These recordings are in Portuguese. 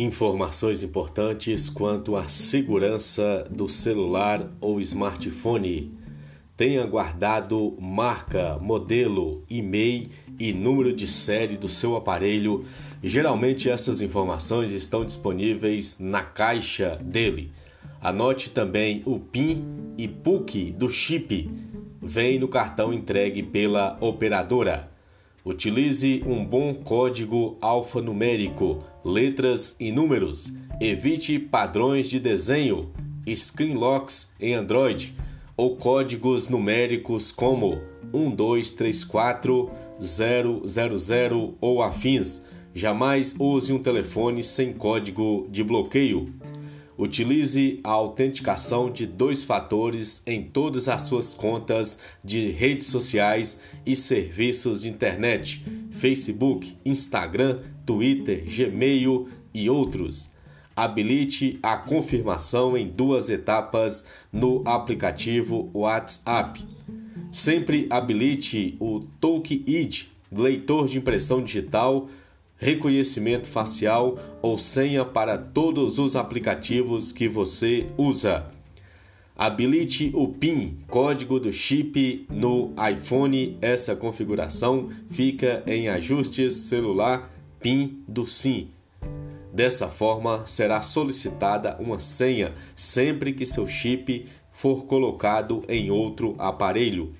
Informações importantes quanto à segurança do celular ou smartphone. Tenha guardado marca, modelo, e-mail e número de série do seu aparelho. Geralmente essas informações estão disponíveis na caixa dele. Anote também o PIN e PUC do chip. Vem no cartão entregue pela operadora. Utilize um bom código alfanumérico, letras e números. Evite padrões de desenho, screen locks em Android ou códigos numéricos como 1234 000 ou afins. Jamais use um telefone sem código de bloqueio. Utilize a autenticação de dois fatores em todas as suas contas de redes sociais e serviços de internet, Facebook, Instagram, Twitter, Gmail e outros. Habilite a confirmação em duas etapas no aplicativo WhatsApp. Sempre habilite o Token ID, leitor de impressão digital reconhecimento facial ou senha para todos os aplicativos que você usa. Habilite o PIN, código do chip no iPhone. Essa configuração fica em ajustes celular PIN do SIM. Dessa forma, será solicitada uma senha sempre que seu chip for colocado em outro aparelho.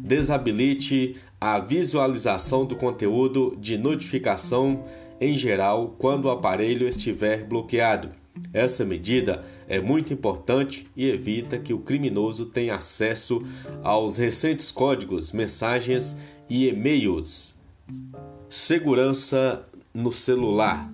Desabilite a visualização do conteúdo de notificação em geral quando o aparelho estiver bloqueado. Essa medida é muito importante e evita que o criminoso tenha acesso aos recentes códigos, mensagens e e-mails. Segurança no celular.